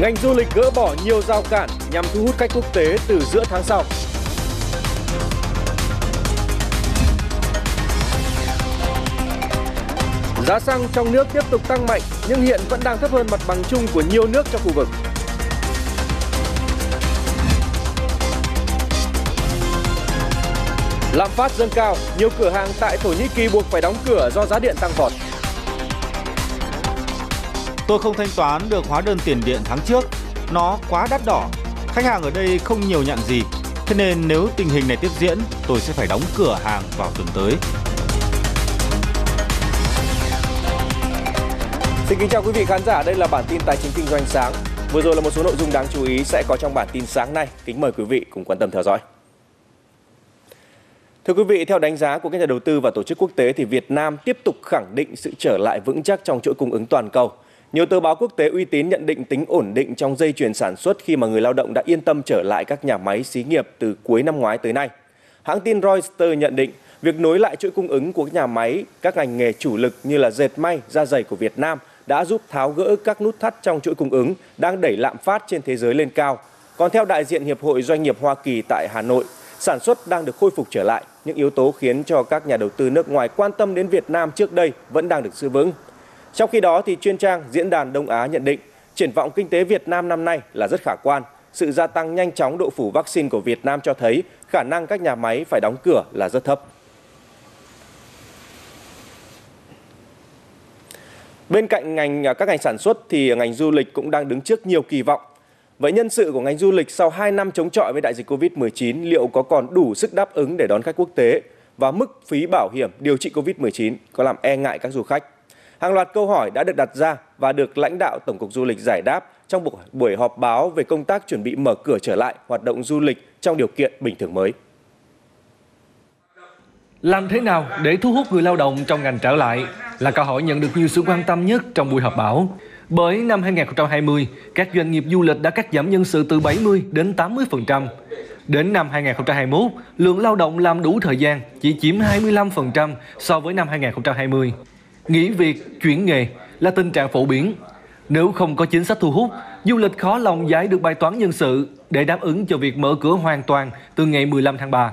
Ngành du lịch gỡ bỏ nhiều rào cản nhằm thu hút khách quốc tế từ giữa tháng sau. Giá xăng trong nước tiếp tục tăng mạnh nhưng hiện vẫn đang thấp hơn mặt bằng chung của nhiều nước trong khu vực. Lạm phát dâng cao, nhiều cửa hàng tại Thổ Nhĩ Kỳ buộc phải đóng cửa do giá điện tăng vọt. Tôi không thanh toán được hóa đơn tiền điện tháng trước, nó quá đắt đỏ. Khách hàng ở đây không nhiều nhận gì, thế nên nếu tình hình này tiếp diễn, tôi sẽ phải đóng cửa hàng vào tuần tới. Xin kính chào quý vị khán giả, đây là bản tin tài chính kinh doanh sáng. Vừa rồi là một số nội dung đáng chú ý sẽ có trong bản tin sáng nay. Kính mời quý vị cùng quan tâm theo dõi. Thưa quý vị, theo đánh giá của các nhà đầu tư và tổ chức quốc tế thì Việt Nam tiếp tục khẳng định sự trở lại vững chắc trong chuỗi cung ứng toàn cầu. Nhiều tờ báo quốc tế uy tín nhận định tính ổn định trong dây chuyền sản xuất khi mà người lao động đã yên tâm trở lại các nhà máy xí nghiệp từ cuối năm ngoái tới nay. Hãng tin Reuters nhận định việc nối lại chuỗi cung ứng của các nhà máy, các ngành nghề chủ lực như là dệt may, da giày của Việt Nam đã giúp tháo gỡ các nút thắt trong chuỗi cung ứng đang đẩy lạm phát trên thế giới lên cao. Còn theo đại diện Hiệp hội Doanh nghiệp Hoa Kỳ tại Hà Nội, sản xuất đang được khôi phục trở lại. Những yếu tố khiến cho các nhà đầu tư nước ngoài quan tâm đến Việt Nam trước đây vẫn đang được giữ vững. Trong khi đó, thì chuyên trang Diễn đàn Đông Á nhận định triển vọng kinh tế Việt Nam năm nay là rất khả quan. Sự gia tăng nhanh chóng độ phủ vaccine của Việt Nam cho thấy khả năng các nhà máy phải đóng cửa là rất thấp. Bên cạnh ngành các ngành sản xuất thì ngành du lịch cũng đang đứng trước nhiều kỳ vọng. Vậy nhân sự của ngành du lịch sau 2 năm chống chọi với đại dịch Covid-19 liệu có còn đủ sức đáp ứng để đón khách quốc tế và mức phí bảo hiểm điều trị Covid-19 có làm e ngại các du khách? Hàng loạt câu hỏi đã được đặt ra và được lãnh đạo Tổng cục Du lịch giải đáp trong buổi họp báo về công tác chuẩn bị mở cửa trở lại hoạt động du lịch trong điều kiện bình thường mới. Làm thế nào để thu hút người lao động trong ngành trở lại là câu hỏi nhận được nhiều sự quan tâm nhất trong buổi họp báo. Bởi năm 2020, các doanh nghiệp du lịch đã cắt giảm nhân sự từ 70 đến 80%. Đến năm 2021, lượng lao động làm đủ thời gian chỉ chiếm 25% so với năm 2020. Nghỉ việc, chuyển nghề là tình trạng phổ biến. Nếu không có chính sách thu hút, du lịch khó lòng giải được bài toán nhân sự để đáp ứng cho việc mở cửa hoàn toàn từ ngày 15 tháng 3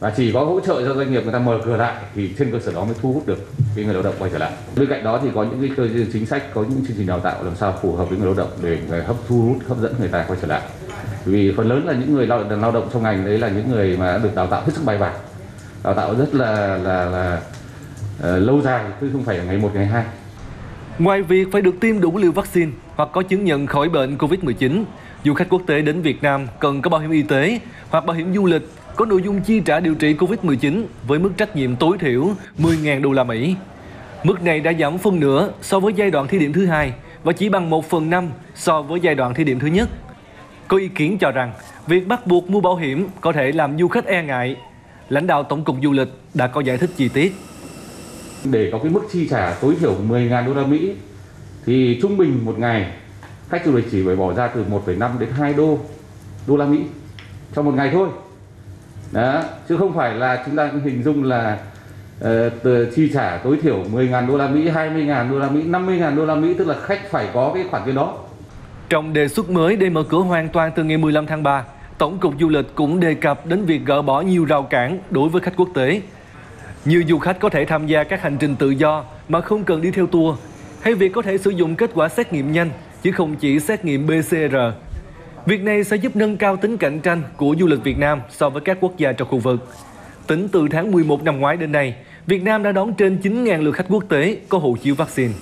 và chỉ có hỗ trợ cho doanh nghiệp người ta mở cửa lại thì trên cơ sở đó mới thu hút được cái người lao động quay trở lại. Bên cạnh đó thì có những cái cơ chế chính sách có những chương trình đào tạo làm sao phù hợp với người lao động để hấp thu hút hấp dẫn người ta quay trở lại. Vì phần lớn là những người lao, lao động trong ngành đấy là những người mà được đào tạo hết sức bài bản đào tạo rất là là là Ờ, lâu dài chứ không phải là ngày một ngày hai Ngoài việc phải được tiêm đủ liều vaccine hoặc có chứng nhận khỏi bệnh COVID-19, du khách quốc tế đến Việt Nam cần có bảo hiểm y tế hoặc bảo hiểm du lịch có nội dung chi trả điều trị Covid-19 với mức trách nhiệm tối thiểu 10.000 đô la Mỹ. Mức này đã giảm phân nửa so với giai đoạn thí điểm thứ hai và chỉ bằng 1 phần 5 so với giai đoạn thí điểm thứ nhất. Có ý kiến cho rằng việc bắt buộc mua bảo hiểm có thể làm du khách e ngại. Lãnh đạo Tổng cục Du lịch đã có giải thích chi tiết. Để có cái mức chi trả tối thiểu 10.000 đô la Mỹ thì trung bình một ngày khách du lịch chỉ phải bỏ ra từ 1,5 đến 2 đô đô la Mỹ trong một ngày thôi đó chứ không phải là chúng ta hình dung là uh, chi trả tối thiểu 10.000 đô la Mỹ, 20.000 đô la Mỹ, 50.000 đô la Mỹ tức là khách phải có cái khoản tiền đó. Trong đề xuất mới để mở cửa hoàn toàn từ ngày 15 tháng 3, Tổng cục Du lịch cũng đề cập đến việc gỡ bỏ nhiều rào cản đối với khách quốc tế. Nhiều du khách có thể tham gia các hành trình tự do mà không cần đi theo tour, hay việc có thể sử dụng kết quả xét nghiệm nhanh chứ không chỉ xét nghiệm PCR Việc này sẽ giúp nâng cao tính cạnh tranh của du lịch Việt Nam so với các quốc gia trong khu vực. Tính từ tháng 11 năm ngoái đến nay, Việt Nam đã đón trên 9.000 lượt khách quốc tế có hộ chiếu vaccine.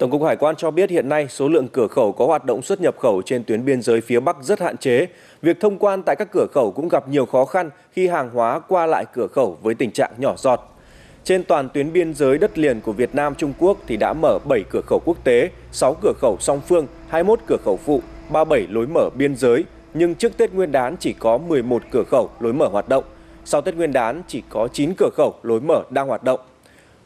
Tổng cục Hải quan cho biết hiện nay số lượng cửa khẩu có hoạt động xuất nhập khẩu trên tuyến biên giới phía Bắc rất hạn chế. Việc thông quan tại các cửa khẩu cũng gặp nhiều khó khăn khi hàng hóa qua lại cửa khẩu với tình trạng nhỏ giọt. Trên toàn tuyến biên giới đất liền của Việt Nam Trung Quốc thì đã mở 7 cửa khẩu quốc tế, 6 cửa khẩu song phương, 21 cửa khẩu phụ, 37 lối mở biên giới, nhưng trước Tết Nguyên đán chỉ có 11 cửa khẩu lối mở hoạt động. Sau Tết Nguyên đán chỉ có 9 cửa khẩu lối mở đang hoạt động.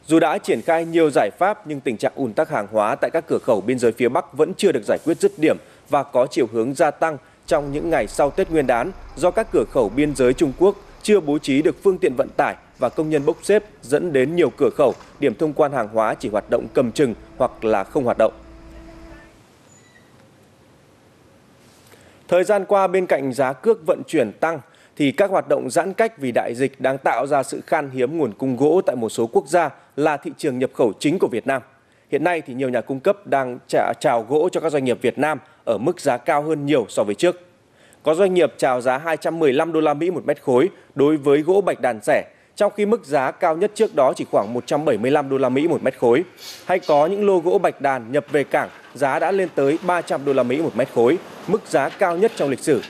Dù đã triển khai nhiều giải pháp nhưng tình trạng ùn tắc hàng hóa tại các cửa khẩu biên giới phía Bắc vẫn chưa được giải quyết dứt điểm và có chiều hướng gia tăng trong những ngày sau Tết Nguyên đán do các cửa khẩu biên giới Trung Quốc chưa bố trí được phương tiện vận tải và công nhân bốc xếp dẫn đến nhiều cửa khẩu, điểm thông quan hàng hóa chỉ hoạt động cầm chừng hoặc là không hoạt động. Thời gian qua bên cạnh giá cước vận chuyển tăng thì các hoạt động giãn cách vì đại dịch đang tạo ra sự khan hiếm nguồn cung gỗ tại một số quốc gia là thị trường nhập khẩu chính của Việt Nam. Hiện nay thì nhiều nhà cung cấp đang trả chào gỗ cho các doanh nghiệp Việt Nam ở mức giá cao hơn nhiều so với trước. Có doanh nghiệp chào giá 215 đô la Mỹ một mét khối đối với gỗ bạch đàn rẻ, trong khi mức giá cao nhất trước đó chỉ khoảng 175 đô la Mỹ một mét khối. Hay có những lô gỗ bạch đàn nhập về cảng, giá đã lên tới 300 đô la Mỹ một mét khối, mức giá cao nhất trong lịch sử.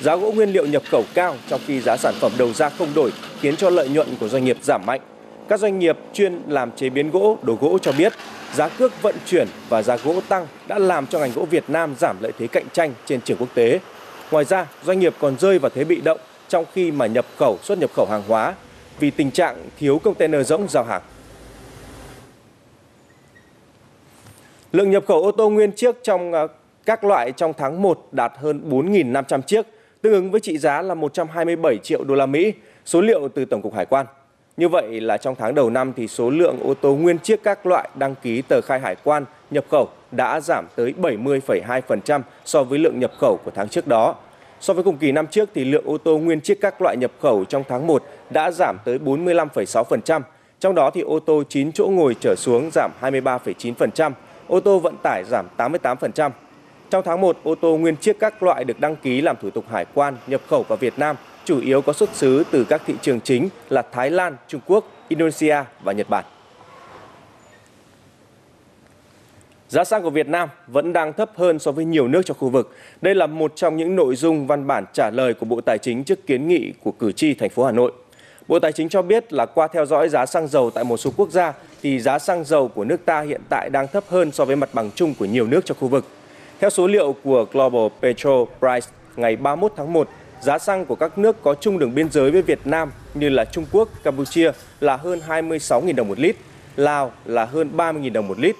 Giá gỗ nguyên liệu nhập khẩu cao trong khi giá sản phẩm đầu ra không đổi khiến cho lợi nhuận của doanh nghiệp giảm mạnh. Các doanh nghiệp chuyên làm chế biến gỗ, đồ gỗ cho biết giá cước vận chuyển và giá gỗ tăng đã làm cho ngành gỗ Việt Nam giảm lợi thế cạnh tranh trên trường quốc tế. Ngoài ra, doanh nghiệp còn rơi vào thế bị động trong khi mà nhập khẩu xuất nhập khẩu hàng hóa vì tình trạng thiếu container rỗng giao hàng. Lượng nhập khẩu ô tô nguyên chiếc trong ờ, các loại trong tháng 1 đạt hơn 4.500 chiếc, tương ứng với trị giá là 127 triệu đô la Mỹ, số liệu từ Tổng cục Hải quan. Như vậy là trong tháng đầu năm thì số lượng ô tô nguyên chiếc các loại đăng ký tờ khai hải quan nhập khẩu đã giảm tới 70,2% so với lượng nhập khẩu của tháng trước đó. So với cùng kỳ năm trước thì lượng ô tô nguyên chiếc các loại nhập khẩu trong tháng 1 đã giảm tới 45,6%, trong đó thì ô tô 9 chỗ ngồi trở xuống giảm 23,9%, ô tô vận tải giảm 88%. Trong tháng 1, ô tô nguyên chiếc các loại được đăng ký làm thủ tục hải quan nhập khẩu vào Việt Nam chủ yếu có xuất xứ từ các thị trường chính là Thái Lan, Trung Quốc, Indonesia và Nhật Bản. Giá xăng của Việt Nam vẫn đang thấp hơn so với nhiều nước trong khu vực. Đây là một trong những nội dung văn bản trả lời của Bộ Tài chính trước kiến nghị của cử tri thành phố Hà Nội. Bộ Tài chính cho biết là qua theo dõi giá xăng dầu tại một số quốc gia thì giá xăng dầu của nước ta hiện tại đang thấp hơn so với mặt bằng chung của nhiều nước trong khu vực. Theo số liệu của Global Petrol Price ngày 31 tháng 1, giá xăng của các nước có chung đường biên giới với Việt Nam như là Trung Quốc, Campuchia là hơn 26.000 đồng một lít, Lào là hơn 30.000 đồng một lít.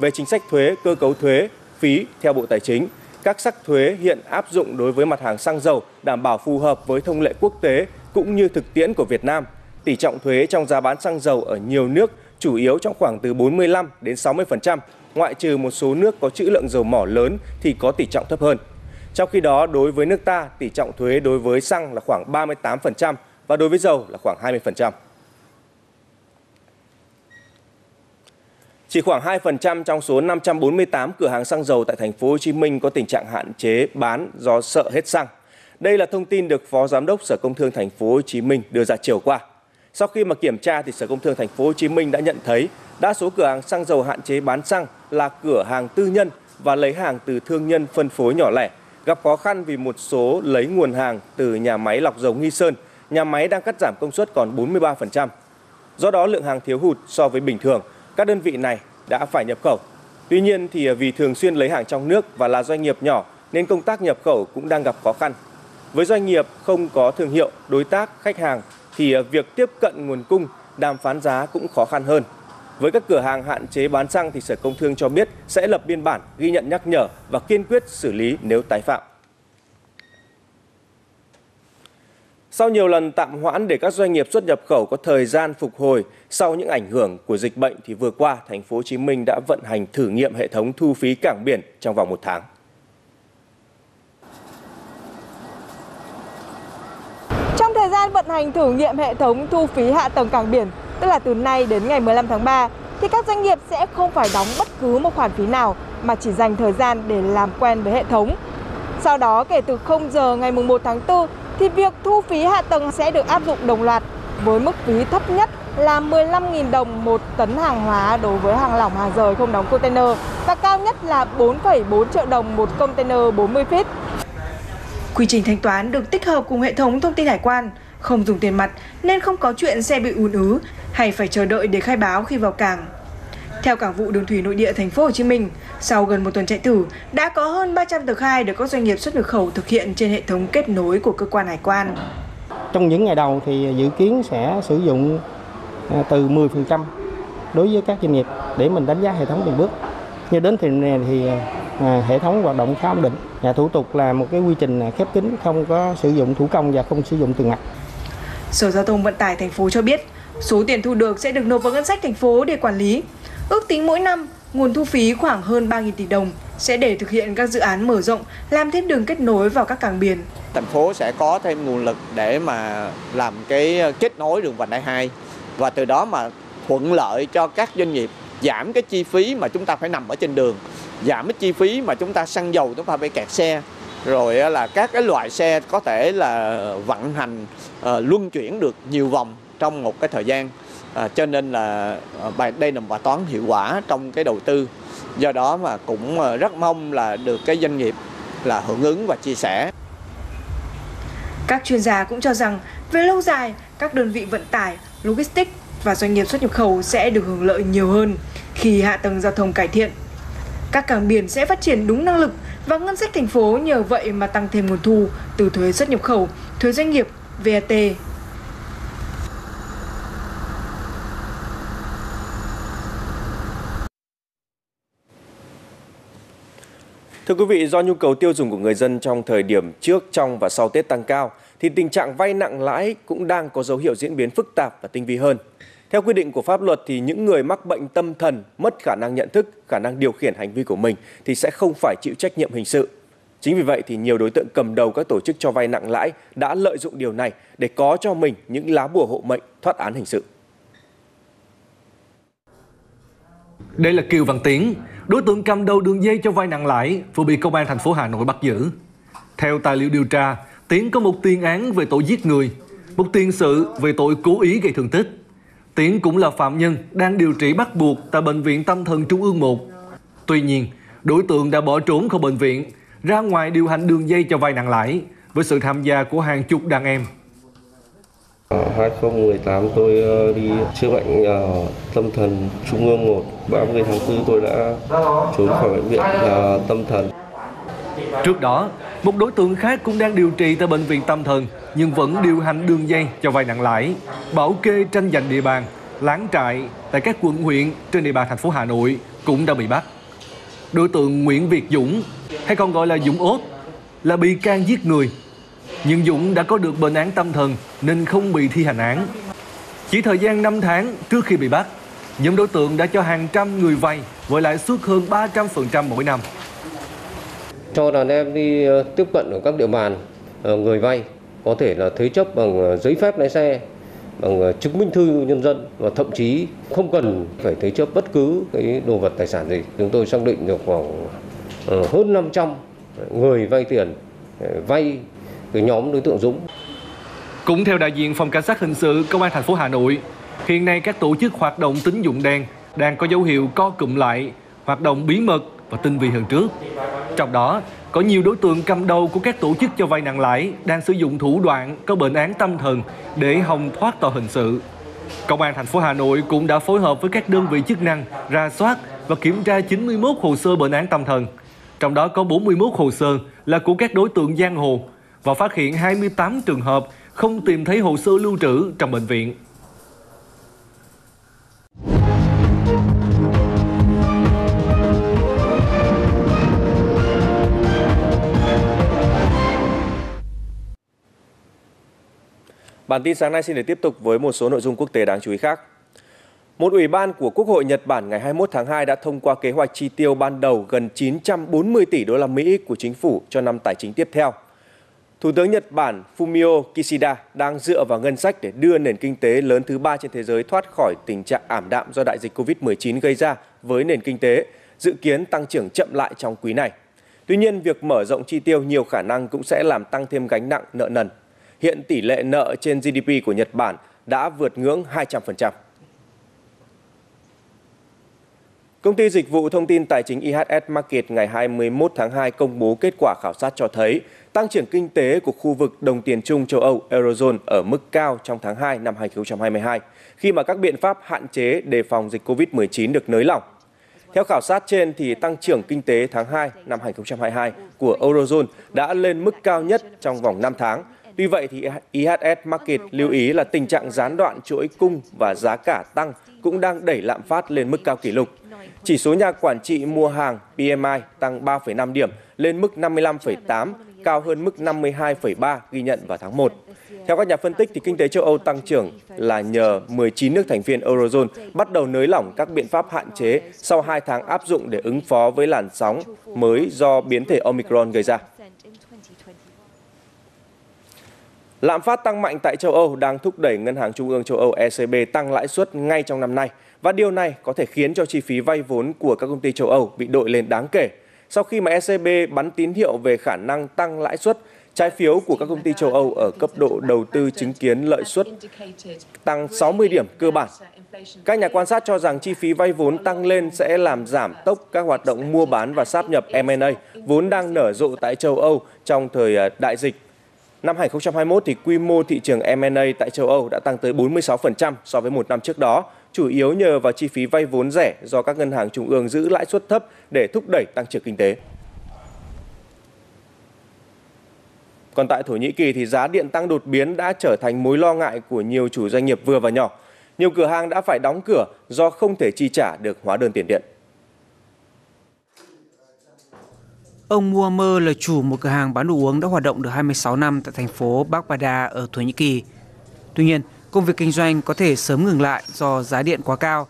Về chính sách thuế, cơ cấu thuế, phí theo Bộ Tài chính, các sắc thuế hiện áp dụng đối với mặt hàng xăng dầu đảm bảo phù hợp với thông lệ quốc tế cũng như thực tiễn của Việt Nam. Tỷ trọng thuế trong giá bán xăng dầu ở nhiều nước chủ yếu trong khoảng từ 45 đến 60%, ngoại trừ một số nước có trữ lượng dầu mỏ lớn thì có tỷ trọng thấp hơn. Trong khi đó, đối với nước ta, tỷ trọng thuế đối với xăng là khoảng 38% và đối với dầu là khoảng 20%. Chỉ khoảng 2% trong số 548 cửa hàng xăng dầu tại thành phố Hồ Chí Minh có tình trạng hạn chế bán do sợ hết xăng. Đây là thông tin được Phó Giám đốc Sở Công Thương thành phố Hồ Chí Minh đưa ra chiều qua. Sau khi mà kiểm tra thì Sở Công Thương thành phố Hồ Chí Minh đã nhận thấy đa số cửa hàng xăng dầu hạn chế bán xăng là cửa hàng tư nhân và lấy hàng từ thương nhân phân phối nhỏ lẻ gặp khó khăn vì một số lấy nguồn hàng từ nhà máy lọc dầu Nghi Sơn, nhà máy đang cắt giảm công suất còn 43%. Do đó lượng hàng thiếu hụt so với bình thường, các đơn vị này đã phải nhập khẩu. Tuy nhiên thì à, vì thường xuyên lấy hàng trong nước và là doanh nghiệp nhỏ nên công tác nhập khẩu cũng đang gặp khó khăn. Với doanh nghiệp không có thương hiệu, đối tác, khách hàng thì à, việc tiếp cận nguồn cung, đàm phán giá cũng khó khăn hơn. Với các cửa hàng hạn chế bán xăng thì Sở Công Thương cho biết sẽ lập biên bản, ghi nhận nhắc nhở và kiên quyết xử lý nếu tái phạm. Sau nhiều lần tạm hoãn để các doanh nghiệp xuất nhập khẩu có thời gian phục hồi sau những ảnh hưởng của dịch bệnh thì vừa qua thành phố Hồ Chí Minh đã vận hành thử nghiệm hệ thống thu phí cảng biển trong vòng một tháng. An vận hành thử nghiệm hệ thống thu phí hạ tầng cảng biển, tức là từ nay đến ngày 15 tháng 3, thì các doanh nghiệp sẽ không phải đóng bất cứ một khoản phí nào mà chỉ dành thời gian để làm quen với hệ thống. Sau đó kể từ 0 giờ ngày 1 tháng 4 thì việc thu phí hạ tầng sẽ được áp dụng đồng loạt với mức phí thấp nhất là 15.000 đồng một tấn hàng hóa đối với hàng lỏng hàng rời không đóng container và cao nhất là 4,4 triệu đồng một container 40 feet. Quy trình thanh toán được tích hợp cùng hệ thống thông tin hải quan, không dùng tiền mặt nên không có chuyện xe bị ùn ứ hay phải chờ đợi để khai báo khi vào cảng. Theo Cảng vụ Đường thủy Nội địa Thành phố Hồ Chí Minh, sau gần một tuần chạy thử, đã có hơn 300 tờ khai được các doanh nghiệp xuất nhập khẩu thực hiện trên hệ thống kết nối của cơ quan hải quan. Trong những ngày đầu thì dự kiến sẽ sử dụng à, từ 10% đối với các doanh nghiệp để mình đánh giá hệ thống từng bước. như đến thời này thì à, hệ thống hoạt động khá ổn định. Nhà thủ tục là một cái quy trình à, khép kín, không có sử dụng thủ công và không sử dụng tiền mặt. Sở Giao thông Vận tải thành phố cho biết, Số tiền thu được sẽ được nộp vào ngân sách thành phố để quản lý. Ước tính mỗi năm, nguồn thu phí khoảng hơn 3.000 tỷ đồng sẽ để thực hiện các dự án mở rộng, làm thêm đường kết nối vào các cảng biển. Thành phố sẽ có thêm nguồn lực để mà làm cái ờ, kết nối đường vành đai 2 và từ đó mà thuận lợi cho các doanh nghiệp giảm cái chi phí mà chúng ta phải nằm ở trên đường, giảm cái chi phí mà chúng ta xăng dầu chúng ta phải kẹt xe, rồi là các cái loại xe có thể là vận hành uh, luân chuyển được nhiều vòng trong một cái thời gian. À, cho nên là ờ, bài đây là một bài toán hiệu quả trong cái đầu tư. Do đó mà cũng ờ, rất mong là được cái doanh nghiệp là hưởng ứng và chia sẻ. Các chuyên gia cũng cho rằng về lâu dài, các đơn vị vận tải, logistics và doanh nghiệp xuất nhập khẩu sẽ được hưởng lợi nhiều hơn khi hạ tầng giao thông cải thiện. Các cảng biển sẽ phát triển đúng năng lực và ngân sách thành phố nhờ vậy mà tăng thêm nguồn thu từ thuế xuất nhập khẩu, thuế doanh nghiệp, VAT. Thưa quý vị, do nhu cầu tiêu dùng của người dân trong thời điểm trước, trong và sau Tết tăng cao, thì tình trạng vay nặng lãi cũng đang có dấu hiệu diễn biến phức tạp và tinh vi hơn. Theo quy định của pháp luật thì những người mắc bệnh tâm thần, mất khả năng nhận thức, khả năng điều khiển hành vi của mình thì sẽ không phải chịu trách nhiệm hình sự. Chính vì vậy thì nhiều đối tượng cầm đầu các tổ chức cho vay nặng lãi đã lợi dụng điều này để có cho mình những lá bùa hộ mệnh thoát án hình sự. Đây là Kiều Văn Tiến, đối tượng cầm đầu đường dây cho vay nặng lãi vừa bị công an thành phố Hà Nội bắt giữ. Theo tài liệu điều tra, Tiến có một tiền án về tội giết người, một tiền sự về tội cố ý gây thương tích. Tiến cũng là phạm nhân đang điều trị bắt buộc tại Bệnh viện Tâm thần Trung ương 1. Tuy nhiên, đối tượng đã bỏ trốn khỏi bệnh viện, ra ngoài điều hành đường dây cho vay nặng lãi với sự tham gia của hàng chục đàn em. 2018 tôi ờ, đi chữa bệnh tâm thần Trung ương 1. 30 tháng 4 tôi đã trốn khỏi bệnh viện tâm thần. Trước đó, một đối tượng khác cũng đang điều trị tại bệnh viện tâm thần nhưng vẫn điều hành đường dây cho vay nặng lãi, bảo kê tranh giành địa bàn, láng trại tại các quận huyện trên địa bàn thành phố Hà Nội cũng đã bị bắt. Đối tượng Nguyễn Việt Dũng, hay còn gọi là Dũng ốt, là bị can giết người. Nhưng Dũng đã có được bệnh án tâm thần nên không bị thi hành án. Chỉ thời gian 5 tháng trước khi bị bắt, nhóm đối tượng đã cho hàng trăm người vay với lãi suất hơn 300% mỗi năm cho đàn em đi ờ, tiếp cận ở các địa bàn ờ, người vay có thể là thế chấp bằng ờ, giấy phép lái xe bằng ờ, chứng minh thư nhân dân và thậm chí không cần phải thế chấp bất cứ cái đồ vật tài sản gì. Chúng tôi xác định được khoảng ờ, hơn 500 người vay tiền vay cái nhóm đối tượng Dũng. Cũng theo đại diện phòng cảnh sát hình sự công an thành phố Hà Nội hiện nay các tổ chức hoạt động tín dụng đen đang có dấu hiệu co cụm lại hoạt động bí mật và tinh vi hơn trước. Trong đó, có nhiều đối tượng cầm đầu của các tổ chức cho vay nặng lãi đang sử dụng thủ đoạn có bệnh án tâm thần để hòng thoát tội hình sự. Công an thành phố Hà Nội cũng đã phối hợp với các đơn vị chức năng ra soát và kiểm tra 91 hồ sơ bệnh án tâm thần. Trong đó có 41 hồ sơ là của các đối tượng giang hồ và phát hiện 28 trường hợp không tìm thấy hồ sơ lưu trữ trong bệnh viện. Bản tin sáng nay xin được tiếp tục với một số nội dung quốc tế đáng chú ý khác. Một ủy ban của Quốc hội Nhật Bản ngày 21 tháng 2 đã thông qua kế hoạch chi tiêu ban đầu gần 940 tỷ đô la Mỹ của chính phủ cho năm tài chính tiếp theo. Thủ tướng Nhật Bản Fumio Kishida đang dựa vào ngân sách để đưa nền kinh tế lớn thứ ba trên thế giới thoát khỏi tình trạng ảm đạm do đại dịch Covid-19 gây ra với nền kinh tế, dự kiến tăng trưởng chậm lại trong quý này. Tuy nhiên, việc mở rộng chi tiêu nhiều khả năng cũng sẽ làm tăng thêm gánh nặng nợ nần hiện tỷ lệ nợ trên GDP của Nhật Bản đã vượt ngưỡng 200%. Công ty dịch vụ thông tin tài chính IHS Market ngày 21 tháng 2 công bố kết quả khảo sát cho thấy tăng trưởng kinh tế của khu vực đồng tiền chung châu Âu Eurozone ở mức cao trong tháng 2 năm 2022, khi mà các biện pháp hạn chế đề phòng dịch COVID-19 được nới lỏng. Theo khảo sát trên thì tăng trưởng kinh tế tháng 2 năm 2022 của Eurozone đã lên mức cao nhất trong vòng 5 tháng Tuy vậy thì IHS Market lưu ý là tình trạng gián đoạn chuỗi cung và giá cả tăng cũng đang đẩy lạm phát lên mức cao kỷ lục. Chỉ số nhà quản trị mua hàng PMI tăng 3,5 điểm lên mức 55,8, cao hơn mức 52,3 ghi nhận vào tháng 1. Theo các nhà phân tích, thì kinh tế châu Âu tăng trưởng là nhờ 19 nước thành viên Eurozone bắt đầu nới lỏng các biện pháp hạn chế sau 2 tháng áp dụng để ứng phó với làn sóng mới do biến thể Omicron gây ra. Lạm phát tăng mạnh tại châu Âu đang thúc đẩy Ngân hàng Trung ương châu Âu ECB tăng lãi suất ngay trong năm nay và điều này có thể khiến cho chi phí vay vốn của các công ty châu Âu bị đội lên đáng kể. Sau khi mà ECB bắn tín hiệu về khả năng tăng lãi suất, trái phiếu của các công ty châu Âu ở cấp độ đầu tư chứng kiến lợi suất tăng 60 điểm cơ bản. Các nhà quan sát cho rằng chi phí vay vốn tăng lên sẽ làm giảm tốc các hoạt động mua bán và sáp nhập M&A vốn đang nở rộ tại châu Âu trong thời à, đại dịch Năm 2021 thì quy mô thị trường M&A tại châu Âu đã tăng tới 46% so với một năm trước đó, chủ yếu nhờ vào chi phí vay vốn rẻ do các ngân hàng trung ương giữ lãi suất thấp để thúc đẩy tăng trưởng kinh tế. Còn tại Thổ Nhĩ Kỳ thì giá điện tăng đột biến đã trở thành mối lo ngại của nhiều chủ doanh nghiệp vừa và nhỏ. Nhiều cửa hàng đã phải đóng cửa do không thể chi trả được hóa đơn tiền điện. Ông Muammer là chủ một cửa hàng bán đồ uống đã hoạt động được 26 năm tại thành phố Baghdad ở Thổ Nhĩ Kỳ. Tuy nhiên, công việc kinh doanh có thể sớm ngừng lại do giá điện quá cao.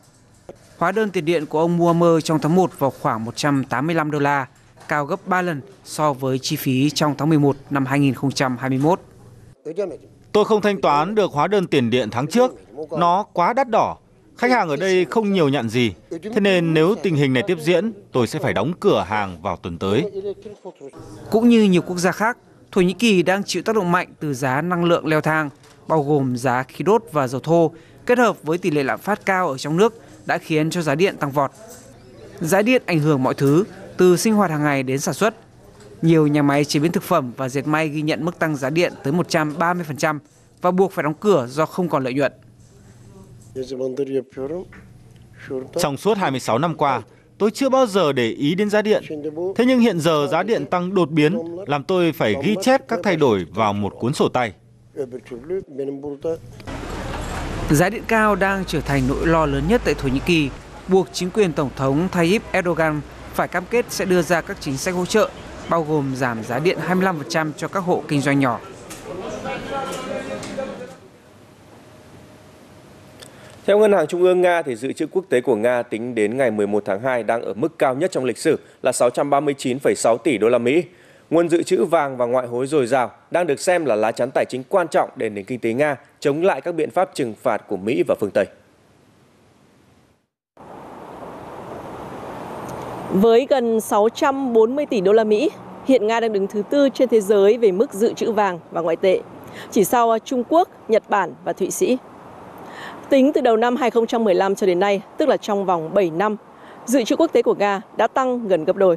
Hóa đơn tiền điện của ông Muammer trong tháng 1 vào khoảng 185 đô la, cao gấp 3 lần so với chi phí trong tháng 11 năm 2021. Tôi không thanh toán được hóa đơn tiền điện tháng trước, nó quá đắt đỏ. Khách hàng ở đây không nhiều nhận gì, thế nên nếu tình hình này tiếp diễn, tôi sẽ phải đóng cửa hàng vào tuần tới. Cũng như nhiều quốc gia khác, Thổ Nhĩ Kỳ đang chịu tác động mạnh từ giá năng lượng leo thang, bao gồm giá khí đốt và dầu thô, kết hợp với tỷ lệ lạm phát cao ở trong nước đã khiến cho giá điện tăng vọt. Giá điện ảnh hưởng mọi thứ, từ sinh hoạt hàng ngày đến sản xuất. Nhiều nhà máy chế biến thực phẩm và dệt may ghi nhận mức tăng giá điện tới 130% và buộc phải đóng cửa do không còn lợi nhuận. Trong suốt 26 năm qua, tôi chưa bao giờ để ý đến giá điện. Thế nhưng hiện giờ giá điện tăng đột biến làm tôi phải ghi chép các thay đổi vào một cuốn sổ tay. Giá điện cao đang trở thành nỗi lo lớn nhất tại Thổ Nhĩ Kỳ, buộc chính quyền Tổng thống Tayyip Erdogan phải cam kết sẽ đưa ra các chính sách hỗ trợ, bao gồm giảm giá điện 25% cho các hộ kinh doanh nhỏ. Theo Ngân hàng Trung ương Nga, thì dự trữ quốc tế của Nga tính đến ngày 11 tháng 2 đang ở mức cao nhất trong lịch sử là 639,6 tỷ đô la Mỹ. Nguồn dự trữ vàng và ngoại hối dồi dào đang được xem là lá chắn tài chính quan trọng để nền kinh tế Nga chống lại các biện pháp trừng phạt của Mỹ và phương Tây. Với gần 640 tỷ đô la Mỹ, hiện Nga đang đứng thứ tư trên thế giới về mức dự trữ vàng và ngoại tệ, chỉ sau Trung Quốc, Nhật Bản và Thụy Sĩ. Tính từ đầu năm 2015 cho đến nay, tức là trong vòng 7 năm, dự trữ quốc tế của Nga đã tăng gần gấp đôi.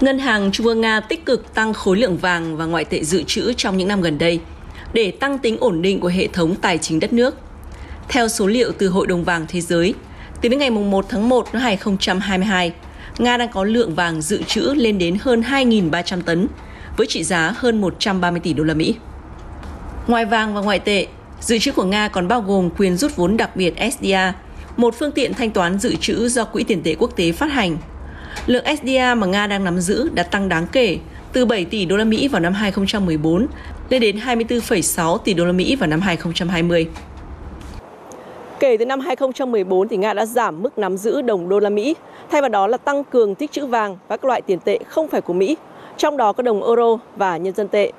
Ngân hàng Trung ương Nga tích cực tăng khối lượng vàng và ngoại tệ dự trữ trong những năm gần đây để tăng tính ổn định của hệ thống tài chính đất nước. Theo số liệu từ Hội đồng vàng Thế giới, tính đến ngày 1 tháng 1 năm 2022, Nga đang có lượng vàng dự trữ lên đến hơn 2.300 tấn, với trị giá hơn 130 tỷ đô la Mỹ. Ngoài vàng và ngoại tệ, Dự trữ của Nga còn bao gồm quyền rút vốn đặc biệt SDR, một phương tiện thanh toán dự trữ do Quỹ tiền tệ quốc tế phát hành. Lượng SDR mà Nga đang nắm giữ đã tăng đáng kể từ 7 tỷ đô la Mỹ vào năm 2014 lên đến 24,6 tỷ đô la Mỹ vào năm 2020. Kể từ năm 2014 thì Nga đã giảm mức nắm giữ đồng đô la Mỹ, thay vào đó là tăng cường tích trữ vàng và các loại tiền tệ không phải của Mỹ, trong đó có đồng euro và nhân dân tệ.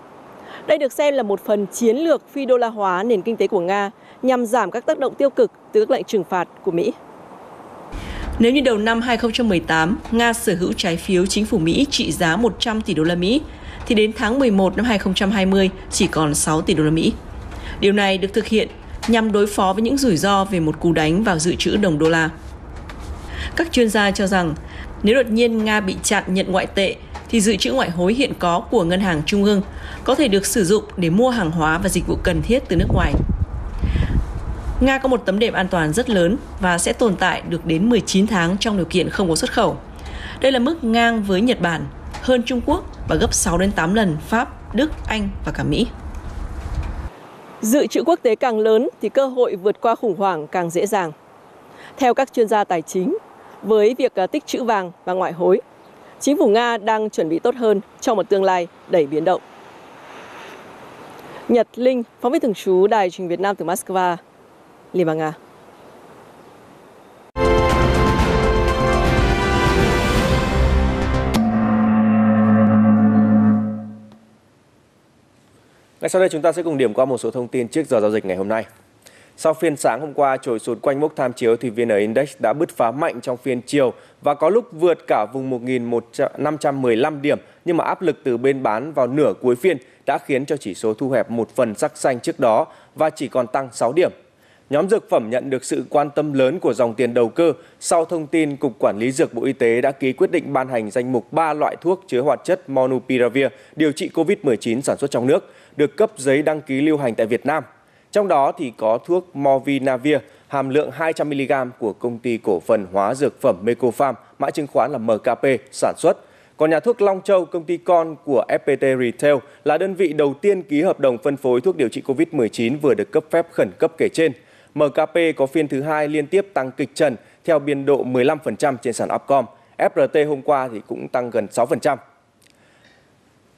Đây được xem là một phần chiến lược phi đô la hóa nền kinh tế của Nga nhằm giảm các tác động tiêu cực từ các lệnh trừng phạt của Mỹ. Nếu như đầu năm 2018, Nga sở hữu trái phiếu chính phủ Mỹ trị giá 100 tỷ đô la Mỹ, thì đến tháng 11 năm 2020 chỉ còn 6 tỷ đô la Mỹ. Điều này được thực hiện nhằm đối phó với những rủi ro về một cú đánh vào dự trữ đồng đô la. Các chuyên gia cho rằng nếu đột nhiên Nga bị chặn nhận ngoại tệ thì dự trữ ngoại hối hiện có của ngân hàng trung ương có thể được sử dụng để mua hàng hóa và dịch vụ cần thiết từ nước ngoài. Nga có một tấm đệm an toàn rất lớn và sẽ tồn tại được đến 19 tháng trong điều kiện không có xuất khẩu. Đây là mức ngang với Nhật Bản, hơn Trung Quốc và gấp 6 đến 8 lần Pháp, Đức, Anh và cả Mỹ. Dự trữ quốc tế càng lớn thì cơ hội vượt qua khủng hoảng càng dễ dàng. Theo các chuyên gia tài chính, với việc à, tích trữ vàng và ngoại hối, chính phủ Nga đang chuẩn bị tốt hơn cho một tương lai đầy biến động. Nhật Linh, phóng viên thường trú Đài truyền Việt Nam từ Moscow, Liên bang Nga. Ngay sau đây chúng ta sẽ cùng điểm qua một số thông tin trước giờ giao dịch ngày hôm nay. Sau phiên sáng hôm qua trồi sụt quanh mốc tham chiếu thì VN Index đã bứt phá mạnh trong phiên chiều và có lúc vượt cả vùng 1.515 điểm nhưng mà áp lực từ bên bán vào nửa cuối phiên đã khiến cho chỉ số thu hẹp một phần sắc xanh trước đó và chỉ còn tăng 6 điểm. Nhóm dược phẩm nhận được sự quan tâm lớn của dòng tiền đầu cơ sau thông tin Cục Quản lý Dược Bộ Y tế đã ký quyết định ban hành danh mục 3 loại thuốc chứa hoạt chất Monupiravir điều trị COVID-19 sản xuất trong nước, được cấp giấy đăng ký lưu hành tại Việt Nam. Trong đó thì có thuốc Movinavir hàm lượng 200mg của công ty cổ phần hóa dược phẩm Mecofarm mã chứng khoán là MKP, sản xuất. Còn nhà thuốc Long Châu, công ty con của FPT Retail, là đơn vị đầu tiên ký hợp đồng phân phối thuốc điều trị COVID-19 vừa được cấp phép khẩn cấp kể trên. MKP có phiên thứ hai liên tiếp tăng kịch trần theo biên độ 15% trên sàn Upcom. FRT hôm qua thì cũng tăng gần 6%.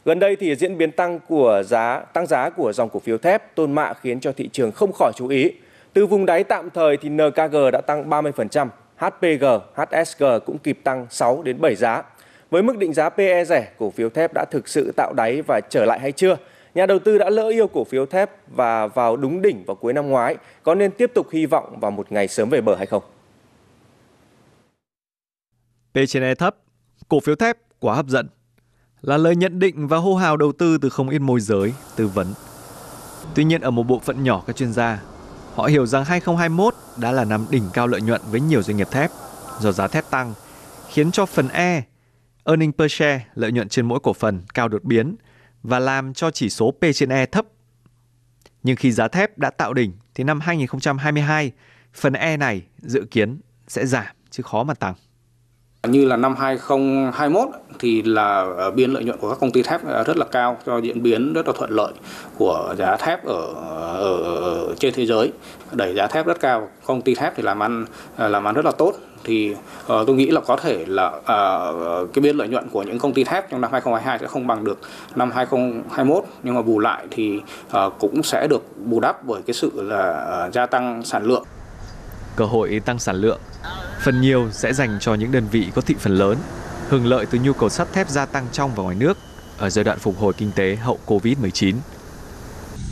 Gần đây thì diễn biến tăng của giá tăng giá của dòng cổ phiếu thép tôn mạ khiến cho thị trường không khỏi chú ý. Từ vùng đáy tạm thời thì NKG đã tăng 30%, HPG, HSG cũng kịp tăng 6 đến 7 giá. Với mức định giá PE rẻ, cổ phiếu thép đã thực sự tạo đáy và trở lại hay chưa? Nhà đầu tư đã lỡ yêu cổ phiếu thép và vào đúng đỉnh vào cuối năm ngoái, có nên tiếp tục hy vọng vào một ngày sớm về bờ hay không? P trên E thấp, cổ phiếu thép quá hấp dẫn là lời nhận định và hô hào đầu tư từ không ít môi giới, tư vấn. Tuy nhiên ở một bộ phận nhỏ các chuyên gia, họ hiểu rằng 2021 đã là năm đỉnh cao lợi nhuận với nhiều doanh nghiệp thép do giá thép tăng, khiến cho phần E, earning per share, lợi nhuận trên mỗi cổ phần cao đột biến và làm cho chỉ số P trên E thấp. Nhưng khi giá thép đã tạo đỉnh thì năm 2022, phần E này dự kiến sẽ giảm chứ khó mà tăng. Như là năm 2021 thì là ờ, biên lợi nhuận của các công ty thép ờ, rất là cao do diễn biến rất là thuận lợi của giá thép ở, ở, ở trên thế giới. Đẩy giá thép rất cao công ty thép thì làm ăn làm ăn rất là tốt. Thì uh, tôi nghĩ là có thể là uh, cái biên lợi nhuận của những công ty thép trong năm 2022 sẽ không bằng được năm 2021 nhưng mà bù lại thì uh, cũng sẽ được bù đắp bởi cái sự là uh, gia tăng sản lượng. Cơ hội tăng sản lượng phần nhiều sẽ dành cho những đơn vị có thị phần lớn, hưởng lợi từ nhu cầu sắt thép gia tăng trong và ngoài nước ở giai đoạn phục hồi kinh tế hậu Covid-19.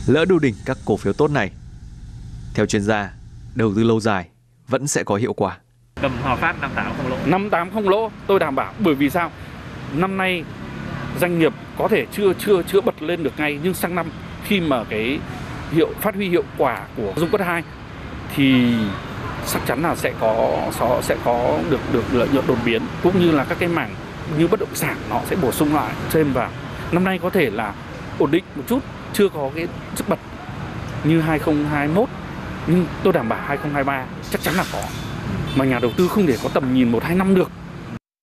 Lỡ đu đỉnh các cổ phiếu tốt này, theo chuyên gia, đầu tư lâu dài vẫn sẽ có hiệu quả. Cầm Hòa Phát 58 không lỗ. 58 không lỗ, tôi đảm bảo bởi vì sao? Năm nay doanh nghiệp có thể chưa chưa chưa bật lên được ngay nhưng sang năm khi mà cái hiệu phát huy hiệu quả của dung quất 2 thì chắc chắn là sẽ có sẽ có được được lợi nhuận đột biến, cũng như là các cái mảng như bất động sản nó sẽ bổ sung lại thêm vào. Năm nay có thể là ổn định một chút, chưa có cái sức bật như 2021 nhưng tôi đảm bảo 2023 chắc chắn là có. Mà nhà đầu tư không thể có tầm nhìn một hai năm được.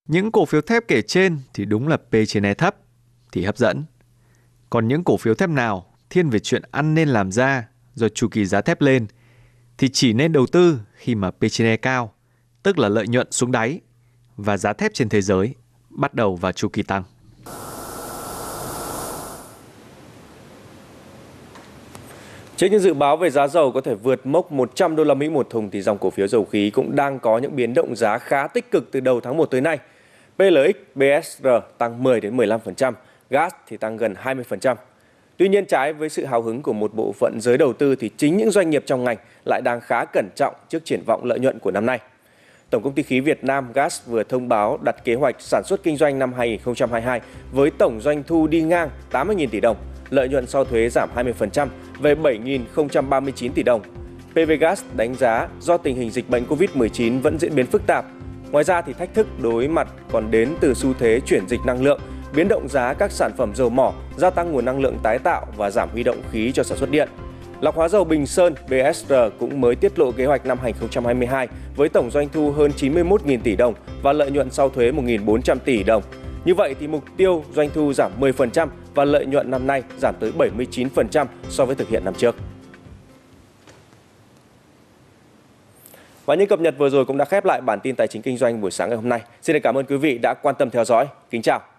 Những cổ phiếu thép kể trên thì đúng là P trên E thấp, thì hấp dẫn. Còn những cổ phiếu thép nào thiên về chuyện ăn nên làm ra rồi chu kỳ giá thép lên thì chỉ nên đầu tư khi mà P/E cao, tức là lợi nhuận xuống đáy và giá thép trên thế giới bắt đầu vào chu kỳ tăng. Trước những dự báo về giá dầu có thể vượt mốc 100 đô la Mỹ một thùng thì dòng cổ phiếu dầu khí cũng đang có những biến động giá khá tích cực từ đầu tháng 1 tới nay. PLX, BSR tăng 10 đến 15%, gas thì tăng gần 20%. Tuy nhiên trái với sự hào hứng của một bộ phận giới đầu tư thì chính những doanh nghiệp trong ngành lại đang khá cẩn trọng trước triển vọng lợi nhuận của năm nay. Tổng công ty khí Việt Nam Gas vừa thông báo đặt kế hoạch sản xuất kinh doanh năm 2022 với tổng doanh thu đi ngang 80.000 tỷ đồng, lợi nhuận sau thuế giảm 20% về 7.039 tỷ đồng. PV Gas đánh giá do tình hình dịch bệnh COVID-19 vẫn diễn biến phức tạp. Ngoài ra thì thách thức đối mặt còn đến từ xu thế chuyển dịch năng lượng biến động giá các sản phẩm dầu mỏ, gia tăng nguồn năng lượng tái tạo và giảm huy động khí cho sản xuất điện. Lọc hóa dầu Bình Sơn BSR cũng mới tiết lộ kế hoạch năm 2022 với tổng doanh thu hơn 91.000 tỷ đồng và lợi nhuận sau thuế 1.400 tỷ đồng. Như vậy thì mục tiêu doanh thu giảm 10% và lợi nhuận năm nay giảm tới 79% so với thực hiện năm trước. Và những cập nhật vừa rồi cũng đã khép lại bản tin tài chính kinh doanh buổi sáng ngày hôm nay. Xin cảm ơn quý vị đã quan tâm theo dõi. Kính chào.